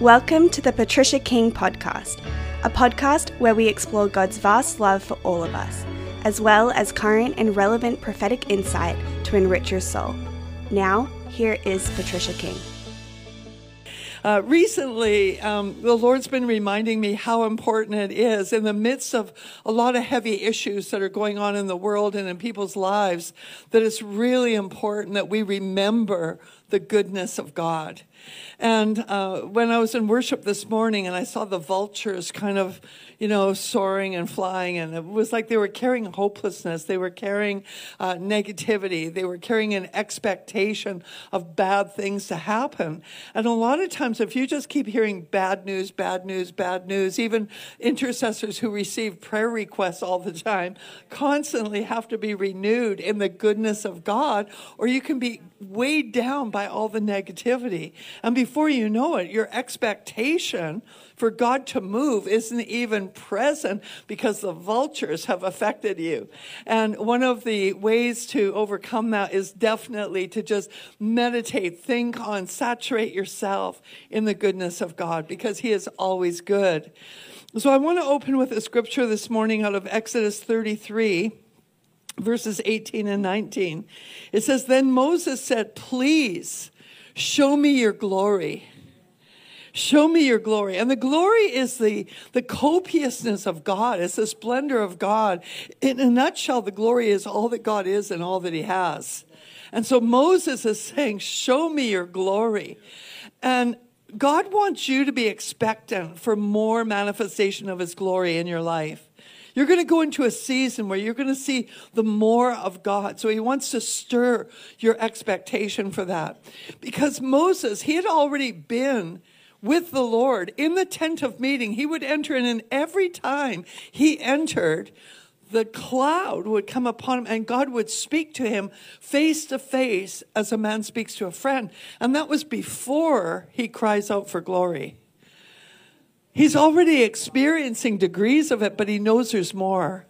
Welcome to the Patricia King Podcast, a podcast where we explore God's vast love for all of us, as well as current and relevant prophetic insight to enrich your soul. Now, here is Patricia King. Uh, recently, um, the Lord's been reminding me how important it is in the midst of a lot of heavy issues that are going on in the world and in people's lives, that it's really important that we remember the goodness of God. And uh, when I was in worship this morning and I saw the vultures kind of, you know, soaring and flying, and it was like they were carrying hopelessness, they were carrying uh, negativity, they were carrying an expectation of bad things to happen. And a lot of times, if you just keep hearing bad news, bad news, bad news, even intercessors who receive prayer requests all the time constantly have to be renewed in the goodness of God, or you can be weighed down by all the negativity. And before you know it, your expectation for God to move isn't even present because the vultures have affected you. And one of the ways to overcome that is definitely to just meditate, think on, saturate yourself in the goodness of God because He is always good. So I want to open with a scripture this morning out of Exodus 33 verses 18 and 19. It says, Then Moses said, Please show me your glory. Show me your glory. And the glory is the, the copiousness of God, it's the splendor of God. In a nutshell, the glory is all that God is and all that he has. And so Moses is saying, Show me your glory. And God wants you to be expectant for more manifestation of his glory in your life. You're going to go into a season where you're going to see the more of God. So he wants to stir your expectation for that. Because Moses, he had already been with the Lord in the tent of meeting. He would enter in, and every time he entered, the cloud would come upon him and God would speak to him face to face as a man speaks to a friend. And that was before he cries out for glory. He's already experiencing degrees of it, but he knows there's more.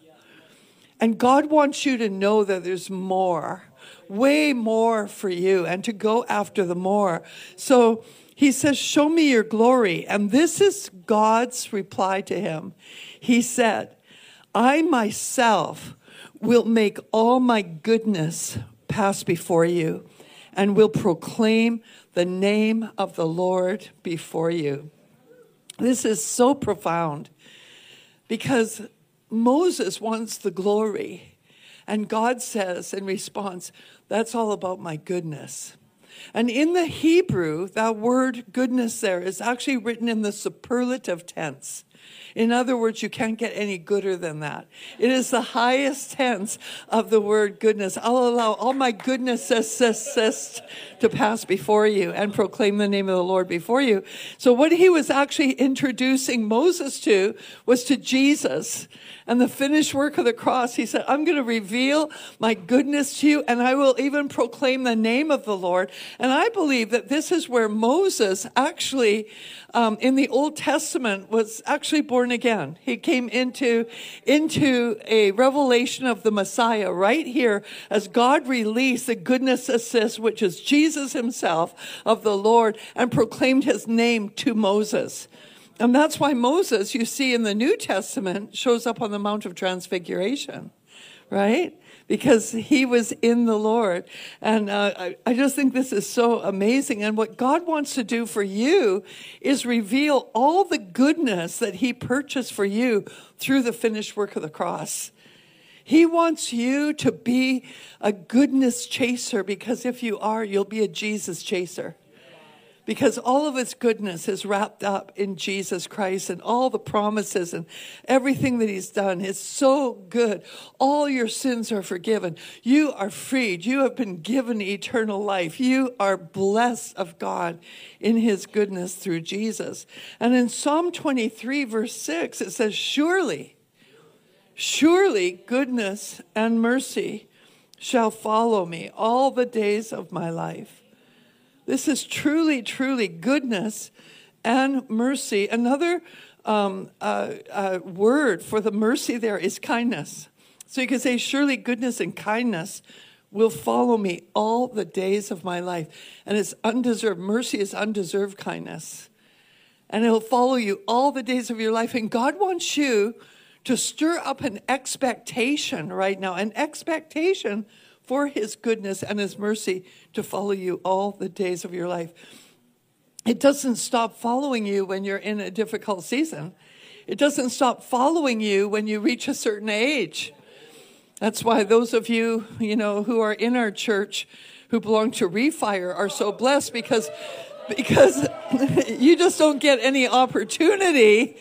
And God wants you to know that there's more, way more for you, and to go after the more. So he says, Show me your glory. And this is God's reply to him. He said, I myself will make all my goodness pass before you and will proclaim the name of the Lord before you. This is so profound because Moses wants the glory. And God says in response, That's all about my goodness. And in the Hebrew, that word goodness there is actually written in the superlative tense. In other words, you can't get any gooder than that. It is the highest tense of the word goodness. I'll allow all my goodness to pass before you and proclaim the name of the Lord before you. So what he was actually introducing Moses to was to Jesus and the finished work of the cross. He said, I'm going to reveal my goodness to you and I will even proclaim the name of the Lord. And I believe that this is where Moses actually, um, in the Old Testament, was actually born again. He came into, into a revelation of the Messiah right here as God released the goodness assist, which is Jesus himself of the Lord and proclaimed his name to Moses. And that's why Moses, you see in the New Testament, shows up on the Mount of Transfiguration, right? Because he was in the Lord. And uh, I, I just think this is so amazing. And what God wants to do for you is reveal all the goodness that he purchased for you through the finished work of the cross. He wants you to be a goodness chaser because if you are, you'll be a Jesus chaser because all of his goodness is wrapped up in Jesus Christ and all the promises and everything that he's done is so good. All your sins are forgiven. You are freed. You have been given eternal life. You are blessed of God in his goodness through Jesus. And in Psalm 23 verse 6 it says surely surely goodness and mercy shall follow me all the days of my life this is truly, truly goodness and mercy. Another um, uh, uh, word for the mercy there is kindness. So you can say, Surely goodness and kindness will follow me all the days of my life. And it's undeserved. Mercy is undeserved kindness. and it'll follow you all the days of your life. And God wants you to stir up an expectation right now, an expectation for his goodness and his mercy to follow you all the days of your life. It doesn't stop following you when you're in a difficult season. It doesn't stop following you when you reach a certain age. That's why those of you, you know, who are in our church who belong to Refire are so blessed because because you just don't get any opportunity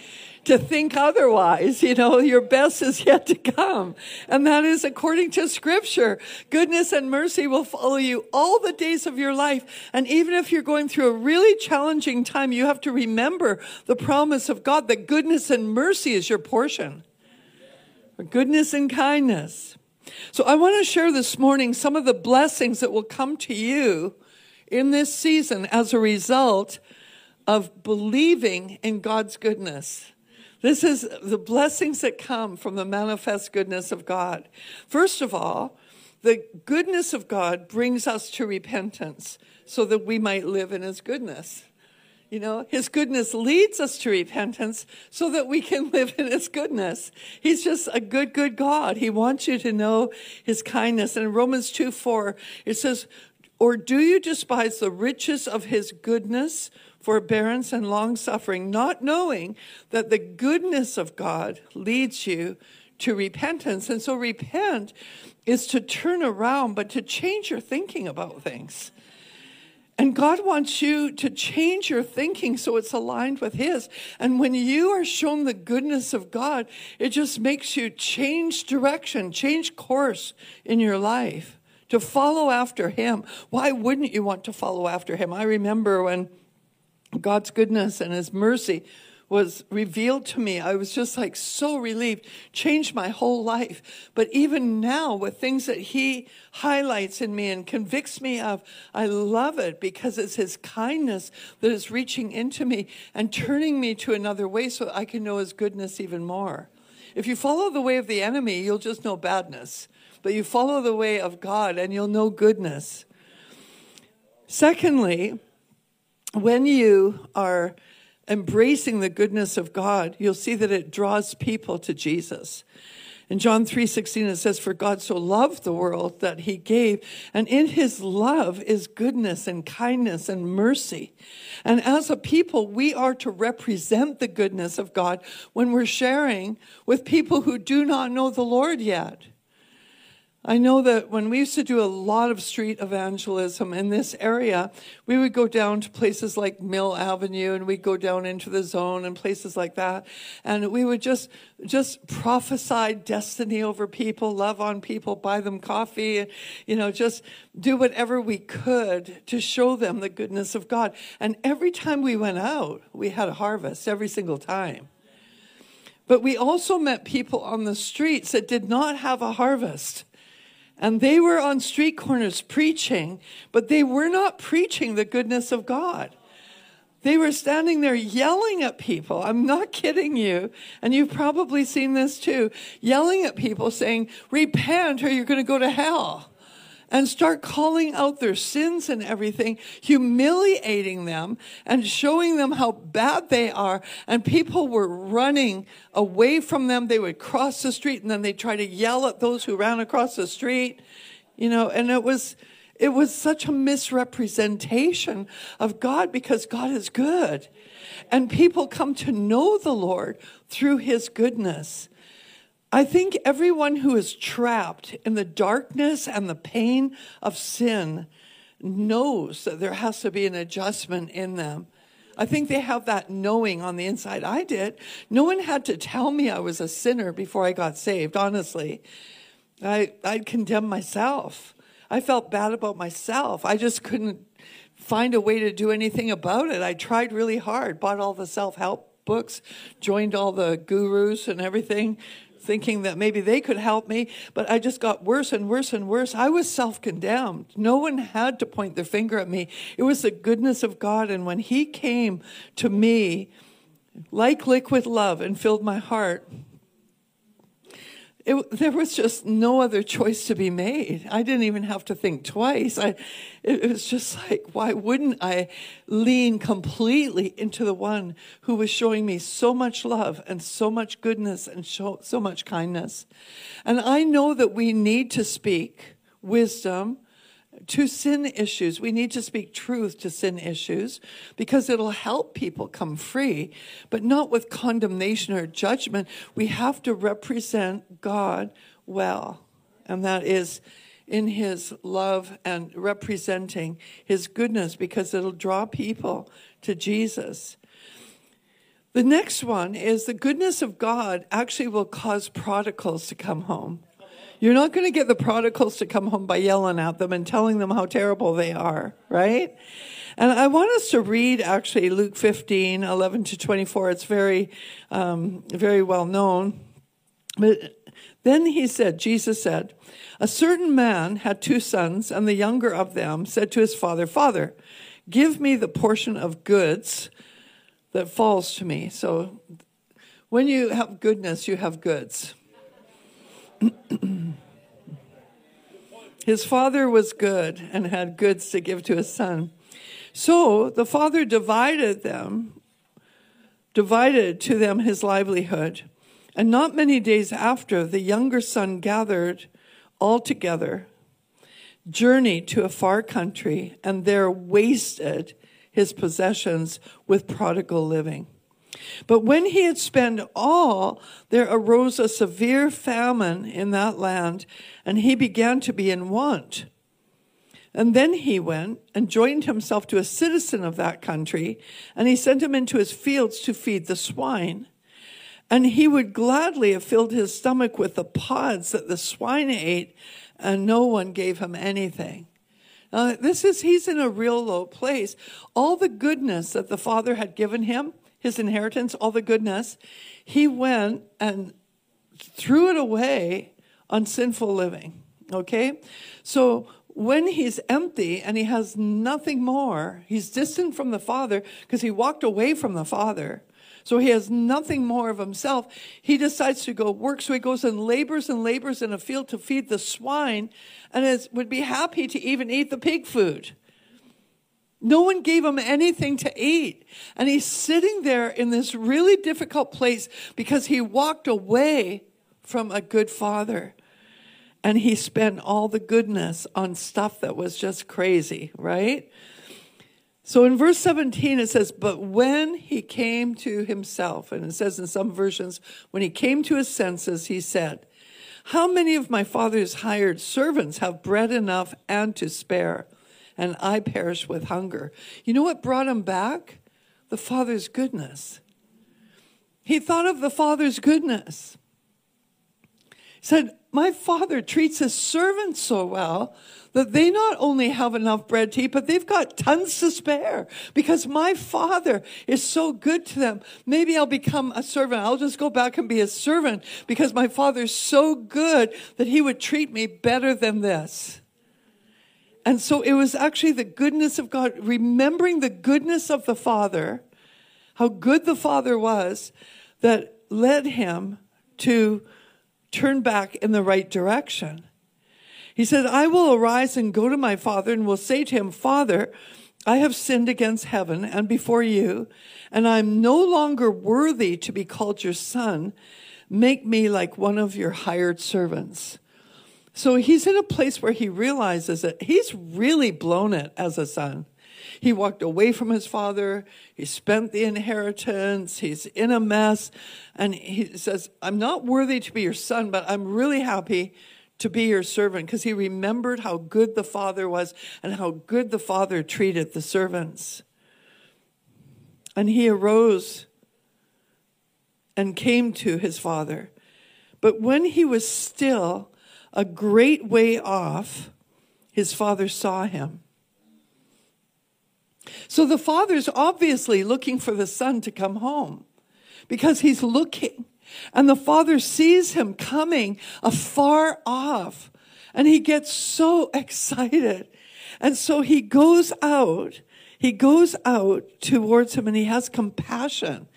to think otherwise. You know, your best is yet to come. And that is according to scripture. Goodness and mercy will follow you all the days of your life. And even if you're going through a really challenging time, you have to remember the promise of God that goodness and mercy is your portion. Goodness and kindness. So I want to share this morning some of the blessings that will come to you in this season as a result of believing in God's goodness. This is the blessings that come from the manifest goodness of God. First of all, the goodness of God brings us to repentance so that we might live in his goodness. You know, his goodness leads us to repentance so that we can live in his goodness. He's just a good, good God. He wants you to know his kindness. And in Romans 2 4, it says, Or do you despise the riches of his goodness? Forbearance, and long suffering, not knowing that the goodness of God leads you to repentance. And so, repent is to turn around, but to change your thinking about things. And God wants you to change your thinking so it's aligned with His. And when you are shown the goodness of God, it just makes you change direction, change course in your life to follow after Him. Why wouldn't you want to follow after Him? I remember when God's goodness and His mercy was revealed to me. I was just like so relieved, changed my whole life. But even now, with things that He highlights in me and convicts me of, I love it because it's His kindness that is reaching into me and turning me to another way so I can know His goodness even more. If you follow the way of the enemy, you'll just know badness. But you follow the way of God and you'll know goodness. Secondly, when you are embracing the goodness of God, you'll see that it draws people to Jesus. In John 3:16 it says for God so loved the world that he gave and in his love is goodness and kindness and mercy. And as a people we are to represent the goodness of God when we're sharing with people who do not know the Lord yet. I know that when we used to do a lot of street evangelism in this area, we would go down to places like Mill Avenue and we'd go down into the zone and places like that. And we would just, just prophesy destiny over people, love on people, buy them coffee, you know, just do whatever we could to show them the goodness of God. And every time we went out, we had a harvest every single time. But we also met people on the streets that did not have a harvest. And they were on street corners preaching, but they were not preaching the goodness of God. They were standing there yelling at people. I'm not kidding you. And you've probably seen this too. Yelling at people saying, repent or you're going to go to hell and start calling out their sins and everything, humiliating them and showing them how bad they are. And people were running away from them. They would cross the street and then they'd try to yell at those who ran across the street, you know, and it was, it was such a misrepresentation of God because God is good. And people come to know the Lord through his goodness. I think everyone who is trapped in the darkness and the pain of sin knows that there has to be an adjustment in them. I think they have that knowing on the inside. I did. No one had to tell me I was a sinner before I got saved, honestly. I, I'd condemn myself. I felt bad about myself. I just couldn't find a way to do anything about it. I tried really hard, bought all the self help books, joined all the gurus and everything, thinking that maybe they could help me, but I just got worse and worse and worse. I was self condemned. No one had to point their finger at me. It was the goodness of God. And when He came to me like liquid love and filled my heart, it, there was just no other choice to be made. I didn't even have to think twice. I, it, it was just like, why wouldn't I lean completely into the one who was showing me so much love and so much goodness and show, so much kindness? And I know that we need to speak wisdom to sin issues. We need to speak truth to sin issues because it'll help people come free, but not with condemnation or judgment. We have to represent God well, and that is in his love and representing his goodness because it'll draw people to Jesus. The next one is the goodness of God actually will cause prodigals to come home. You're not going to get the prodigals to come home by yelling at them and telling them how terrible they are, right? And I want us to read actually Luke 15, 11 to 24. It's very, um, very well known. But then he said, Jesus said, A certain man had two sons, and the younger of them said to his father, Father, give me the portion of goods that falls to me. So when you have goodness, you have goods. his father was good and had goods to give to his son. So the father divided them, divided to them his livelihood. And not many days after, the younger son gathered all together, journeyed to a far country, and there wasted his possessions with prodigal living. But when he had spent all, there arose a severe famine in that land, and he began to be in want. And then he went and joined himself to a citizen of that country, and he sent him into his fields to feed the swine. And he would gladly have filled his stomach with the pods that the swine ate, and no one gave him anything. Now, this is, he's in a real low place. All the goodness that the father had given him, his inheritance, all the goodness, he went and threw it away on sinful living. Okay? So when he's empty and he has nothing more, he's distant from the Father because he walked away from the Father. So he has nothing more of himself. He decides to go work. So he goes and labors and labors in a field to feed the swine and is, would be happy to even eat the pig food. No one gave him anything to eat. And he's sitting there in this really difficult place because he walked away from a good father. And he spent all the goodness on stuff that was just crazy, right? So in verse 17, it says, But when he came to himself, and it says in some versions, when he came to his senses, he said, How many of my father's hired servants have bread enough and to spare? And I perish with hunger. You know what brought him back? The Father's goodness. He thought of the Father's goodness. He said, My Father treats his servants so well that they not only have enough bread to eat, but they've got tons to spare because my Father is so good to them. Maybe I'll become a servant. I'll just go back and be a servant because my Father's so good that he would treat me better than this. And so it was actually the goodness of God, remembering the goodness of the Father, how good the Father was, that led him to turn back in the right direction. He said, I will arise and go to my father and will say to him, Father, I have sinned against heaven and before you, and I'm no longer worthy to be called your son. Make me like one of your hired servants. So he's in a place where he realizes that he's really blown it as a son. He walked away from his father. He spent the inheritance. He's in a mess. And he says, I'm not worthy to be your son, but I'm really happy to be your servant because he remembered how good the father was and how good the father treated the servants. And he arose and came to his father. But when he was still, a great way off, his father saw him. So the father's obviously looking for the son to come home because he's looking. And the father sees him coming afar off and he gets so excited. And so he goes out, he goes out towards him and he has compassion.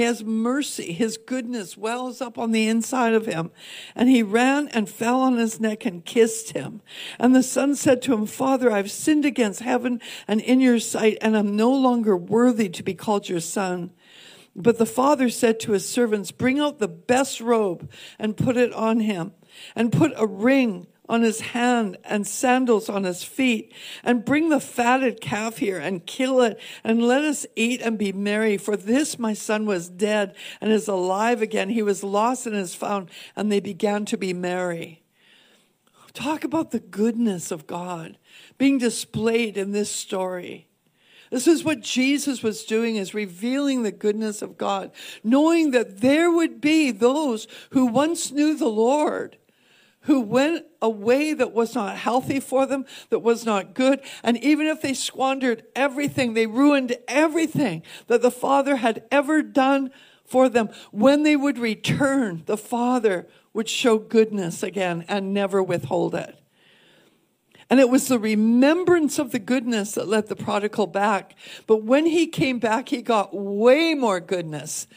Has mercy. His goodness wells up on the inside of him. And he ran and fell on his neck and kissed him. And the son said to him, Father, I've sinned against heaven and in your sight, and I'm no longer worthy to be called your son. But the father said to his servants, Bring out the best robe and put it on him, and put a ring on his hand and sandals on his feet and bring the fatted calf here and kill it and let us eat and be merry. For this my son was dead and is alive again. He was lost and is found and they began to be merry. Talk about the goodness of God being displayed in this story. This is what Jesus was doing is revealing the goodness of God, knowing that there would be those who once knew the Lord who went a way that was not healthy for them, that was not good. And even if they squandered everything, they ruined everything that the Father had ever done for them. When they would return, the Father would show goodness again and never withhold it. And it was the remembrance of the goodness that led the prodigal back. But when he came back, he got way more goodness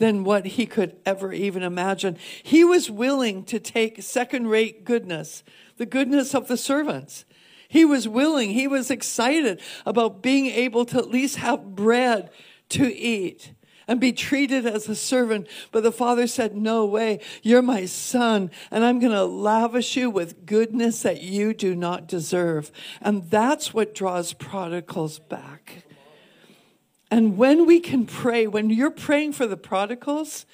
than what he could ever even imagine. He was willing to take second rate goodness, the goodness of the servants. He was willing, he was excited about being able to at least have bread to eat and be treated as a servant. But the father said, No way, you're my son, and I'm going to lavish you with goodness that you do not deserve. And that's what draws prodigals back. And when we can pray, when you're praying for the prodigals,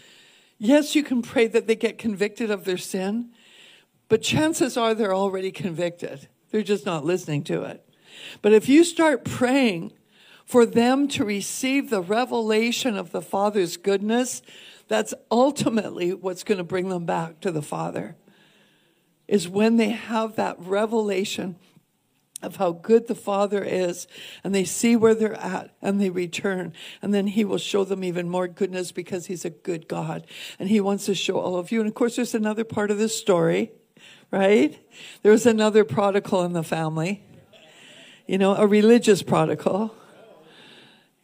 yes, you can pray that they get convicted of their sin, but chances are they're already convicted. They're just not listening to it. But if you start praying for them to receive the revelation of the Father's goodness, that's ultimately what's going to bring them back to the Father. Is when they have that revelation of how good the Father is, and they see where they're at, and they return. And then He will show them even more goodness because He's a good God. And He wants to show all of you. And of course, there's another part of this story, right? There's another prodigal in the family, you know, a religious prodigal,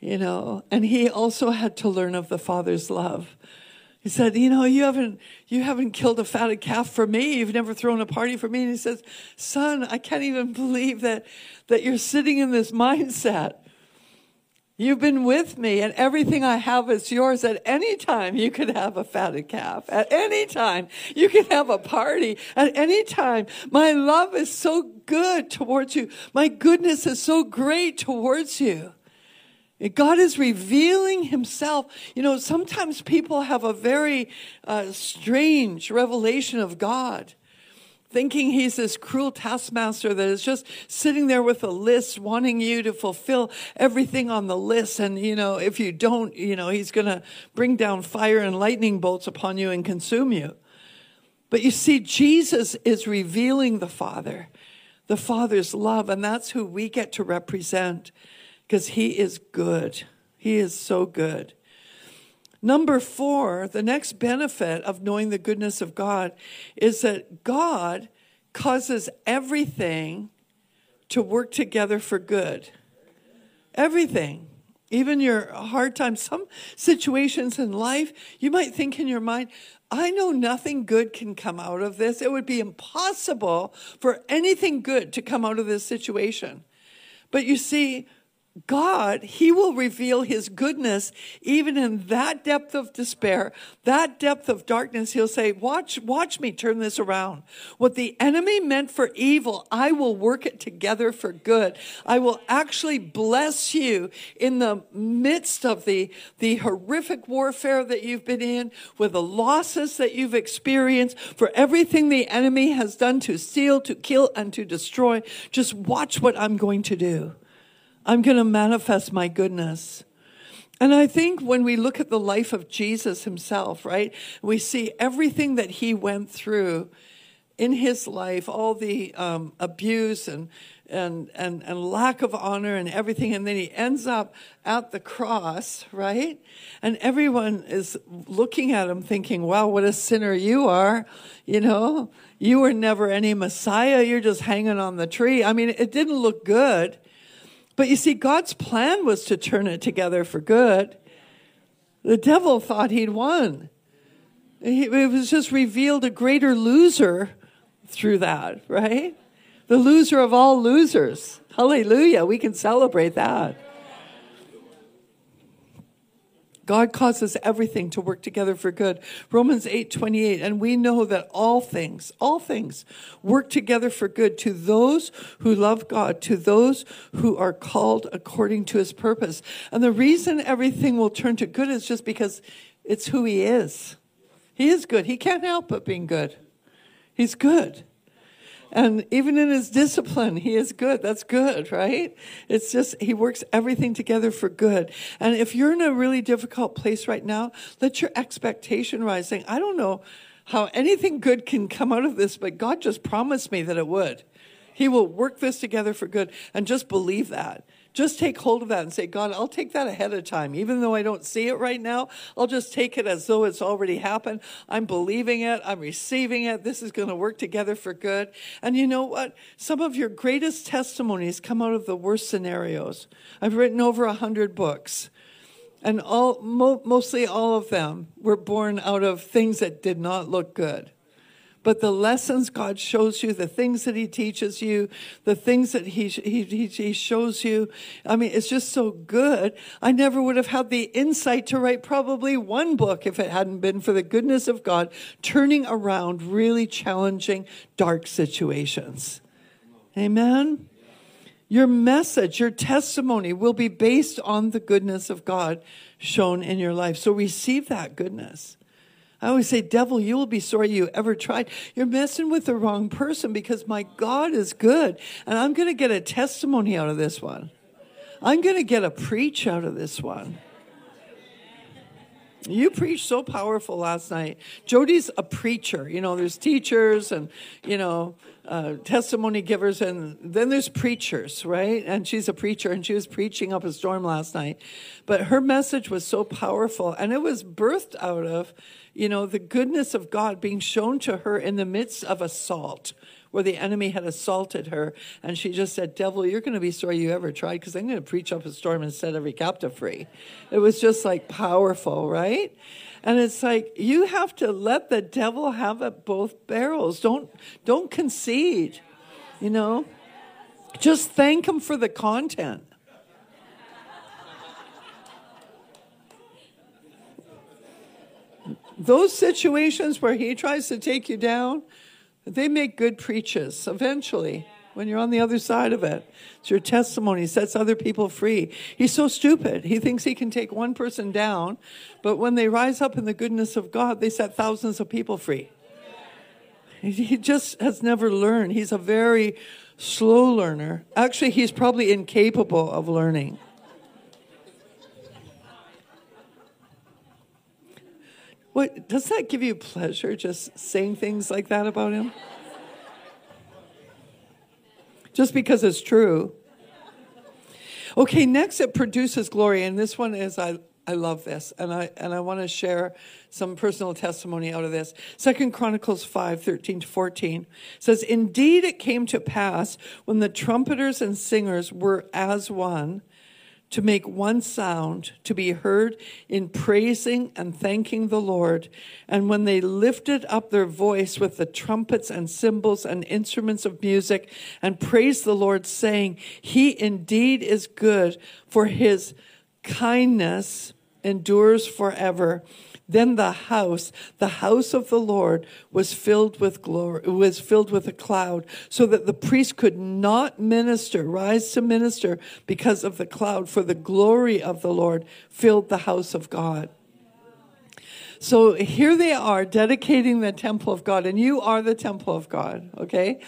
you know, and he also had to learn of the Father's love. He said, you know, you haven't, you haven't killed a fatted calf for me. You've never thrown a party for me. And he says, son, I can't even believe that, that you're sitting in this mindset. You've been with me and everything I have is yours. At any time you could have a fatted calf. At any time you can have a party. At any time. My love is so good towards you. My goodness is so great towards you. God is revealing himself. You know, sometimes people have a very uh, strange revelation of God, thinking he's this cruel taskmaster that is just sitting there with a list, wanting you to fulfill everything on the list. And, you know, if you don't, you know, he's going to bring down fire and lightning bolts upon you and consume you. But you see, Jesus is revealing the Father, the Father's love, and that's who we get to represent because he is good. He is so good. Number four, the next benefit of knowing the goodness of God is that God causes everything to work together for good. Everything. Even your hard times, some situations in life, you might think in your mind, I know nothing good can come out of this. It would be impossible for anything good to come out of this situation. But you see, God, He will reveal His goodness even in that depth of despair, that depth of darkness. He'll say, watch, watch me turn this around. What the enemy meant for evil, I will work it together for good. I will actually bless you in the midst of the, the horrific warfare that you've been in, with the losses that you've experienced, for everything the enemy has done to steal, to kill, and to destroy. Just watch what I'm going to do. I'm going to manifest my goodness. And I think when we look at the life of Jesus himself, right, we see everything that he went through in his life, all the um, abuse and, and, and, and lack of honor and everything. And then he ends up at the cross, right? And everyone is looking at him thinking, wow, what a sinner you are. You know, you were never any Messiah. You're just hanging on the tree. I mean, it didn't look good. But you see, God's plan was to turn it together for good. The devil thought he'd won. It was just revealed a greater loser through that, right? The loser of all losers. Hallelujah. We can celebrate that. God causes everything to work together for good. Romans 8 28. And we know that all things, all things work together for good to those who love God, to those who are called according to his purpose. And the reason everything will turn to good is just because it's who he is. He is good. He can't help but being good. He's good. And even in his discipline, he is good. That's good, right? It's just, he works everything together for good. And if you're in a really difficult place right now, let your expectation rise, saying, I don't know how anything good can come out of this, but God just promised me that it would. He will work this together for good. And just believe that. Just take hold of that and say, God, I'll take that ahead of time. Even though I don't see it right now, I'll just take it as though it's already happened. I'm believing it. I'm receiving it. This is going to work together for good. And you know what? Some of your greatest testimonies come out of the worst scenarios. I've written over a hundred books. And all, mo- mostly all of them were born out of things that did not look good. But the lessons God shows you, the things that He teaches you, the things that He, he, he shows you, I mean, it's just so good. I never would have had the insight to write probably one book if it hadn't been for the goodness of God turning around really challenging, dark situations. Amen? Your message, your testimony will be based on the goodness of God shown in your life. So receive that goodness. I always say, devil, you will be sorry you ever tried. You're messing with the wrong person because my God is good. And I'm going to get a testimony out of this one. I'm going to get a preach out of this one. You preached so powerful last night. Jody's a preacher. You know, there's teachers and, you know, uh, testimony givers, and then there's preachers, right? And she's a preacher, and she was preaching up a storm last night. But her message was so powerful, and it was birthed out of you know, the goodness of God being shown to her in the midst of assault, where the enemy had assaulted her. And she just said, Devil, you're going to be sorry you ever tried because I'm going to preach up a storm and set every captive free. It was just like powerful, right? And it's like you have to let the devil have it both barrels. Don't don't concede. You know? Just thank him for the content. those situations where he tries to take you down, they make good preaches eventually when you're on the other side of it. It's your testimony sets other people free. He's so stupid. He thinks he can take one person down, but when they rise up in the goodness of God, they set thousands of people free. He just has never learned. He's a very slow learner. Actually, he's probably incapable of learning. What does that give you pleasure just saying things like that about him? just because it's true. Okay, next it produces glory, and this one is I I love this, and I and I want to share some personal testimony out of this. Second Chronicles 5, 13 to 14 says, Indeed it came to pass when the trumpeters and singers were as one to make one sound to be heard in praising and thanking the Lord. And when they lifted up their voice with the trumpets and cymbals and instruments of music and praised the Lord, saying, He indeed is good, for his kindness endures forever. Then the house, the house of the Lord, was filled with glory, was filled with a cloud, so that the priest could not minister, rise to minister because of the cloud, for the glory of the Lord filled the house of God. So here they are dedicating the temple of God, and you are the temple of God, okay?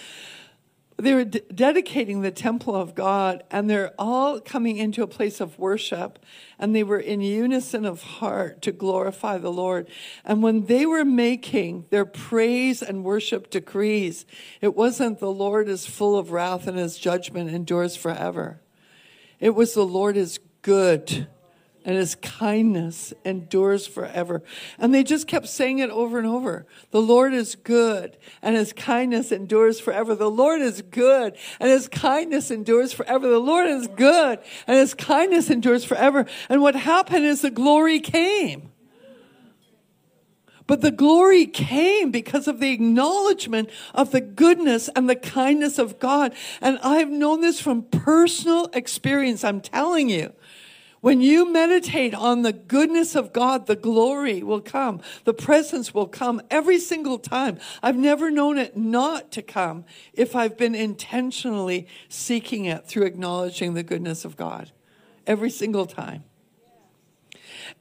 They were dedicating the temple of God and they're all coming into a place of worship and they were in unison of heart to glorify the Lord. And when they were making their praise and worship decrees, it wasn't the Lord is full of wrath and his judgment endures forever. It was the Lord is good. And his kindness endures forever. And they just kept saying it over and over. The Lord is good and his kindness endures forever. The Lord is good and his kindness endures forever. The Lord is good and his kindness endures forever. And what happened is the glory came. But the glory came because of the acknowledgement of the goodness and the kindness of God. And I've known this from personal experience. I'm telling you. When you meditate on the goodness of God, the glory will come. The presence will come every single time. I've never known it not to come if I've been intentionally seeking it through acknowledging the goodness of God. Every single time.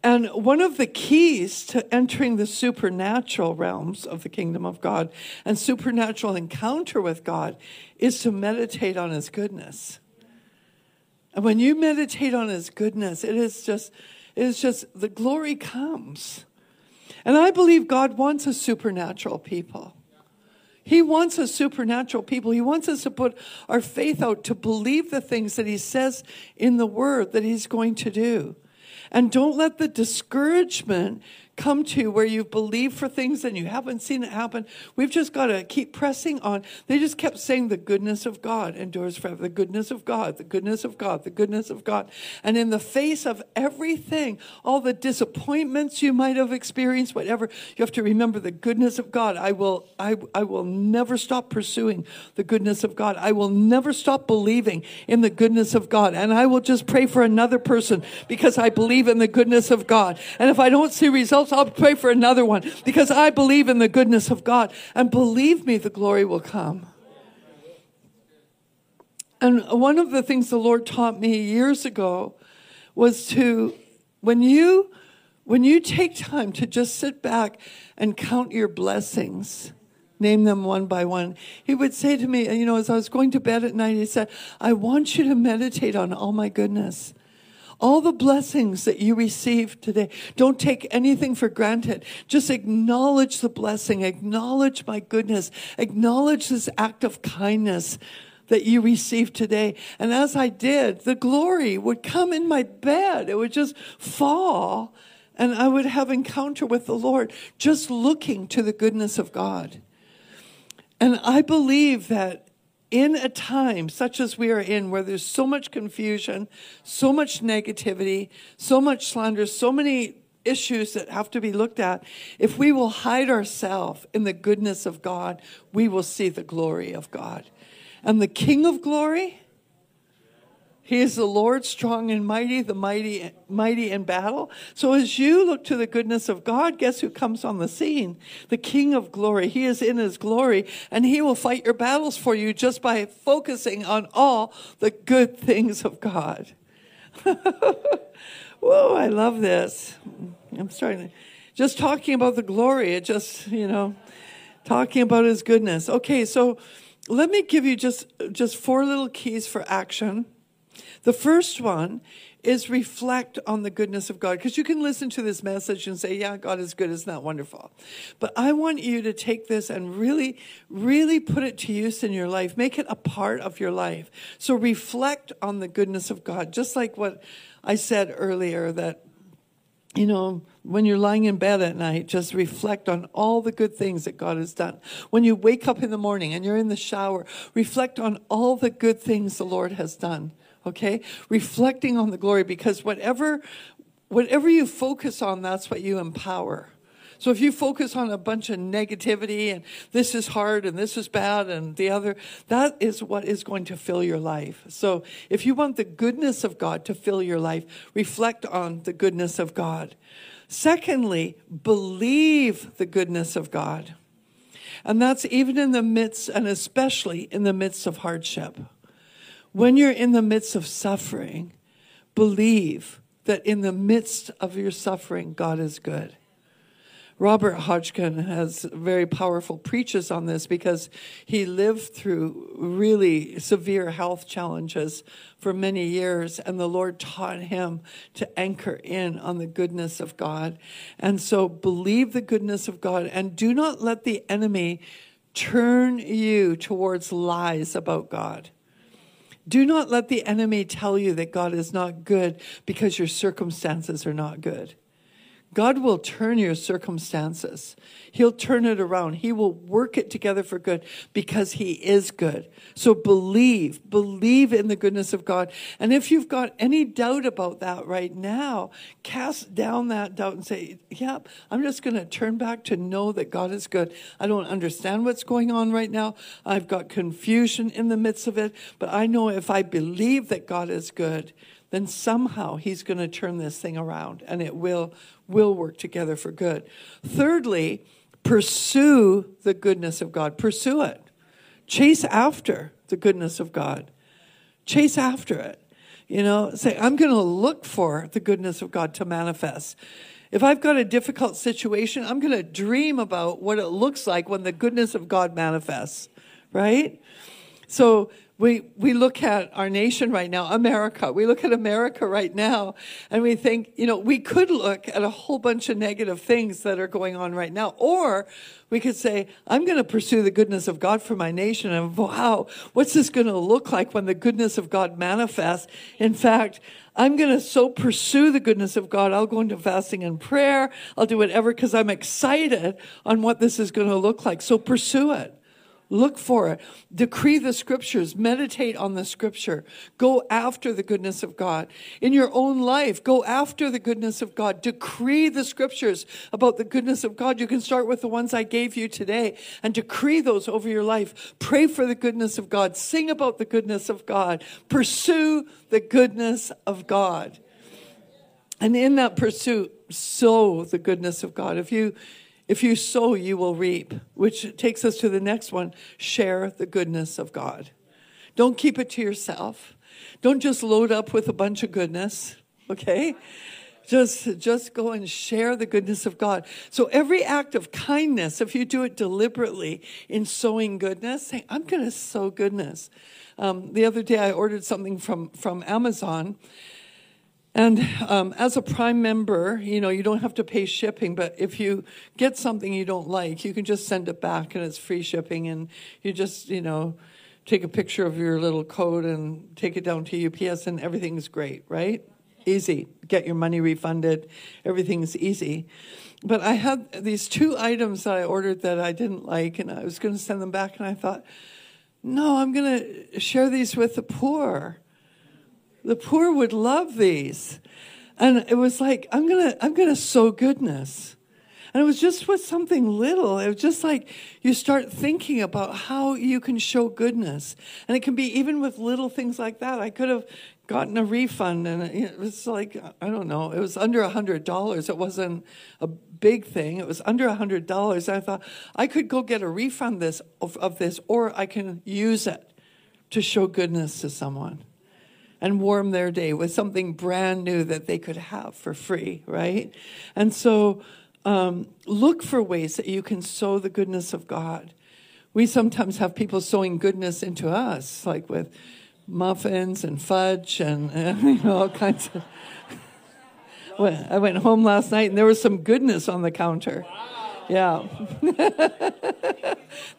And one of the keys to entering the supernatural realms of the kingdom of God and supernatural encounter with God is to meditate on his goodness. And when you meditate on his goodness, it is just, it is just the glory comes. And I believe God wants a supernatural people. He wants a supernatural people. He wants us to put our faith out to believe the things that he says in the word that he's going to do. And don't let the discouragement come to where you've believed for things and you haven't seen it happen. We've just got to keep pressing on. They just kept saying the goodness of God endures forever. The goodness of God, the goodness of God, the goodness of God. And in the face of everything, all the disappointments you might have experienced, whatever, you have to remember the goodness of God. I will, I, I will never stop pursuing the goodness of God. I will never stop believing in the goodness of God. And I will just pray for another person because I believe in the goodness of God. And if I don't see results, else, I'll pray for another one because I believe in the goodness of God. And believe me, the glory will come. And one of the things the Lord taught me years ago was to, when you, when you take time to just sit back and count your blessings, name them one by one. He would say to me, you know, as I was going to bed at night, he said, I want you to meditate on all my goodness all the blessings that you receive today. Don't take anything for granted. Just acknowledge the blessing, acknowledge my goodness, acknowledge this act of kindness that you received today. And as I did, the glory would come in my bed. It would just fall and I would have encounter with the Lord just looking to the goodness of God. And I believe that in a time such as we are in, where there's so much confusion, so much negativity, so much slander, so many issues that have to be looked at, if we will hide ourselves in the goodness of God, we will see the glory of God. And the King of glory, he is the Lord, strong and mighty, the mighty, mighty in battle. So as you look to the goodness of God, guess who comes on the scene? The King of glory. He is in his glory and he will fight your battles for you just by focusing on all the good things of God. Whoa, I love this. I'm starting to, just talking about the glory. It just, you know, talking about his goodness. Okay, so let me give you just, just four little keys for action the first one is reflect on the goodness of God. Because you can listen to this message and say, yeah, God is good, isn't that wonderful? But I want you to take this and really, really put it to use in your life. Make it a part of your life. So reflect on the goodness of God. Just like what I said earlier that, you know, when you're lying in bed at night, just reflect on all the good things that God has done. When you wake up in the morning and you're in the shower, reflect on all the good things the Lord has done okay? Reflecting on the glory because whatever whatever you focus on, that's what you empower. So if you focus on a bunch of negativity and this is hard and this is bad and the other, that is what is going to fill your life. So if you want the goodness of God to fill your life, reflect on the goodness of God. Secondly, believe the goodness of God. And that's even in the midst and especially in the midst of hardship. When you're in the midst of suffering, believe that in the midst of your suffering, God is good. Robert Hotchkin has very powerful preaches on this because he lived through really severe health challenges for many years, and the Lord taught him to anchor in on the goodness of God. And so believe the goodness of God and do not let the enemy turn you towards lies about God. Do not let the enemy tell you that God is not good because your circumstances are not good. God will turn your circumstances. He'll turn it around. He will work it together for good because He is good. So believe, believe in the goodness of God. And if you've got any doubt about that right now, cast down that doubt and say, Yep, I'm just going to turn back to know that God is good. I don't understand what's going on right now. I've got confusion in the midst of it, but I know if I believe that God is good, then somehow he's going to turn this thing around and it will will work together for good. Thirdly, pursue the goodness of God. Pursue it. Chase after the goodness of God. Chase after it. You know, say, I'm going to look for the goodness of God to manifest. If I've got a difficult situation, I'm going to dream about what it looks like when the goodness of God manifests, right? So we, we look at our nation right now, America. We look at America right now and we think, you know, we could look at a whole bunch of negative things that are going on right now. Or we could say, I'm going to pursue the goodness of God for my nation. And wow, what's this going to look like when the goodness of God manifests? In fact, I'm going to so pursue the goodness of God. I'll go into fasting and prayer. I'll do whatever because I'm excited on what this is going to look like. So pursue it. Look for it. Decree the scriptures. Meditate on the scripture. Go after the goodness of God. In your own life, go after the goodness of God. Decree the scriptures about the goodness of God. You can start with the ones I gave you today and decree those over your life. Pray for the goodness of God. Sing about the goodness of God. Pursue the goodness of God. And in that pursuit, sow the goodness of God. If you if you sow, you will reap, which takes us to the next one share the goodness of God. Don't keep it to yourself. Don't just load up with a bunch of goodness, okay? Just, just go and share the goodness of God. So every act of kindness, if you do it deliberately in sowing goodness, say, I'm going to sow goodness. Um, the other day I ordered something from, from Amazon and um, as a Prime member, you know, you don't have to pay shipping, but if you get something you don't like, you can just send it back and it's free shipping. And you just, you know, take a picture of your little code and take it down to UPS and everything's great, right? Easy. Get your money refunded. Everything's easy. But I had these two items that I ordered that I didn't like, and I was going to send them back, and I thought, no, I'm going to share these with the poor. The poor would love these. And it was like, I'm gonna, I'm gonna sow goodness. And it was just with something little. It was just like you start thinking about how you can show goodness. And it can be even with little things like that. I could have gotten a refund and it was like, I don't know, it was under a hundred dollars. It wasn't a big thing. It was under a hundred dollars. I thought I could go get a refund this of, of this or I can use it to show goodness to someone and warm their day with something brand new that they could have for free, right? And so um, look for ways that you can sow the goodness of God. We sometimes have people sowing goodness into us, like with muffins and fudge and, and you know, all kinds of. I went home last night and there was some goodness on the counter. Yeah.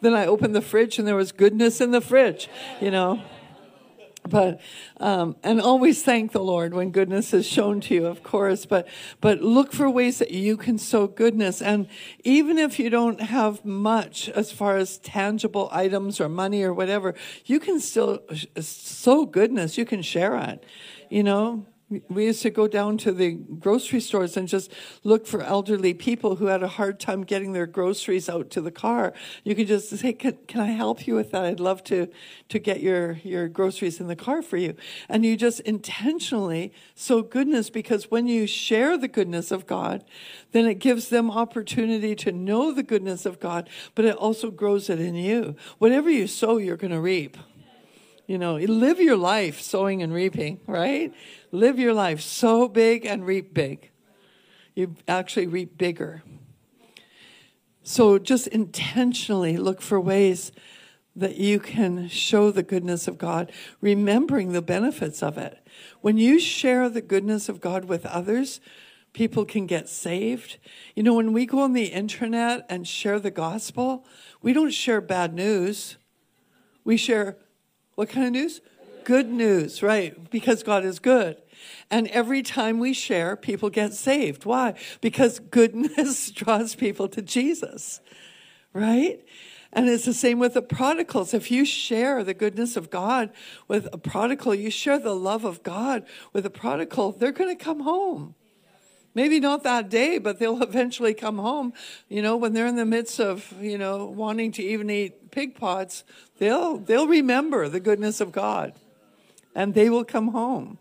then I opened the fridge and there was goodness in the fridge, you know but um, and always thank the lord when goodness is shown to you of course but but look for ways that you can sow goodness. And even if you don't have much as far as tangible items or money or whatever you can still sow goodness. You can share it you know we used to go down to the grocery stores and just look for elderly people who had a hard time getting their groceries out to the car. You could just say, can, can I help you with that? I'd love to, to get your, your groceries in the car for you. And you just intentionally sow goodness because when you share the goodness of God, then it gives them opportunity to know the goodness of God, but it also grows it in you. Whatever you sow, you're going to reap. You know, live your life sowing and reaping, right? Live your life so big and reap big. You actually reap bigger. So just intentionally look for ways that you can show the goodness of God, remembering the benefits of it. When you share the goodness of God with others, people can get saved. You know, when we go on the internet and share the gospel, we don't share bad news. We share what kind of news? Good news, right? Because God is good. And every time we share, people get saved. Why? Because goodness draws people to Jesus, right? And it's the same with the prodigals. If you share the goodness of God with a prodigal, you share the love of God with a prodigal, they're going to come home. Maybe not that day, but they'll eventually come home. You know, when they're in the midst of, you know, wanting to even eat pig pots, they'll, they'll remember the goodness of God and they will come home.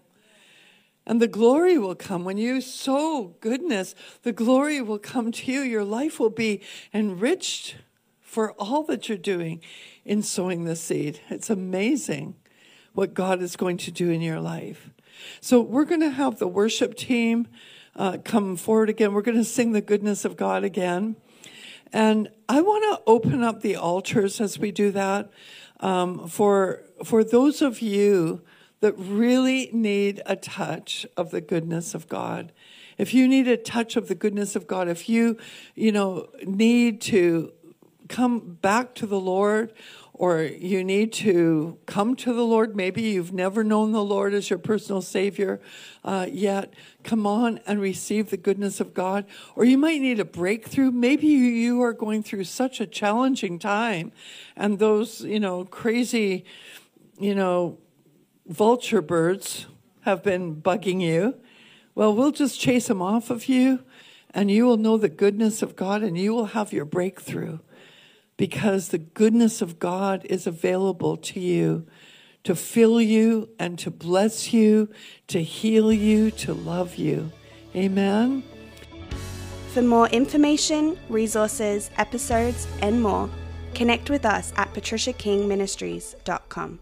And the glory will come. When you sow goodness, the glory will come to you. Your life will be enriched for all that you're doing in sowing the seed. It's amazing what God is going to do in your life. So we're going to have the worship team uh, come forward again. We're going to sing the goodness of God again. And I want to open up the altars as we do that um, for, for those of you that really need a touch of the goodness of God. If you need a touch of the goodness of God, if you, you know, need to come back to the Lord or you need to come to the Lord. Maybe you've never known the Lord as your personal Savior uh, yet. Come on and receive the goodness of God. Or you might need a breakthrough. Maybe you are going through such a challenging time, and those, you know, crazy, you know, vulture birds have been bugging you. Well, we'll just chase them off of you, and you will know the goodness of God, and you will have your breakthrough because the goodness of God is available to you to fill you and to bless you, to heal you, to love you. Amen. For more information, resources, episodes, and more, connect with us at patriciakingministries.com.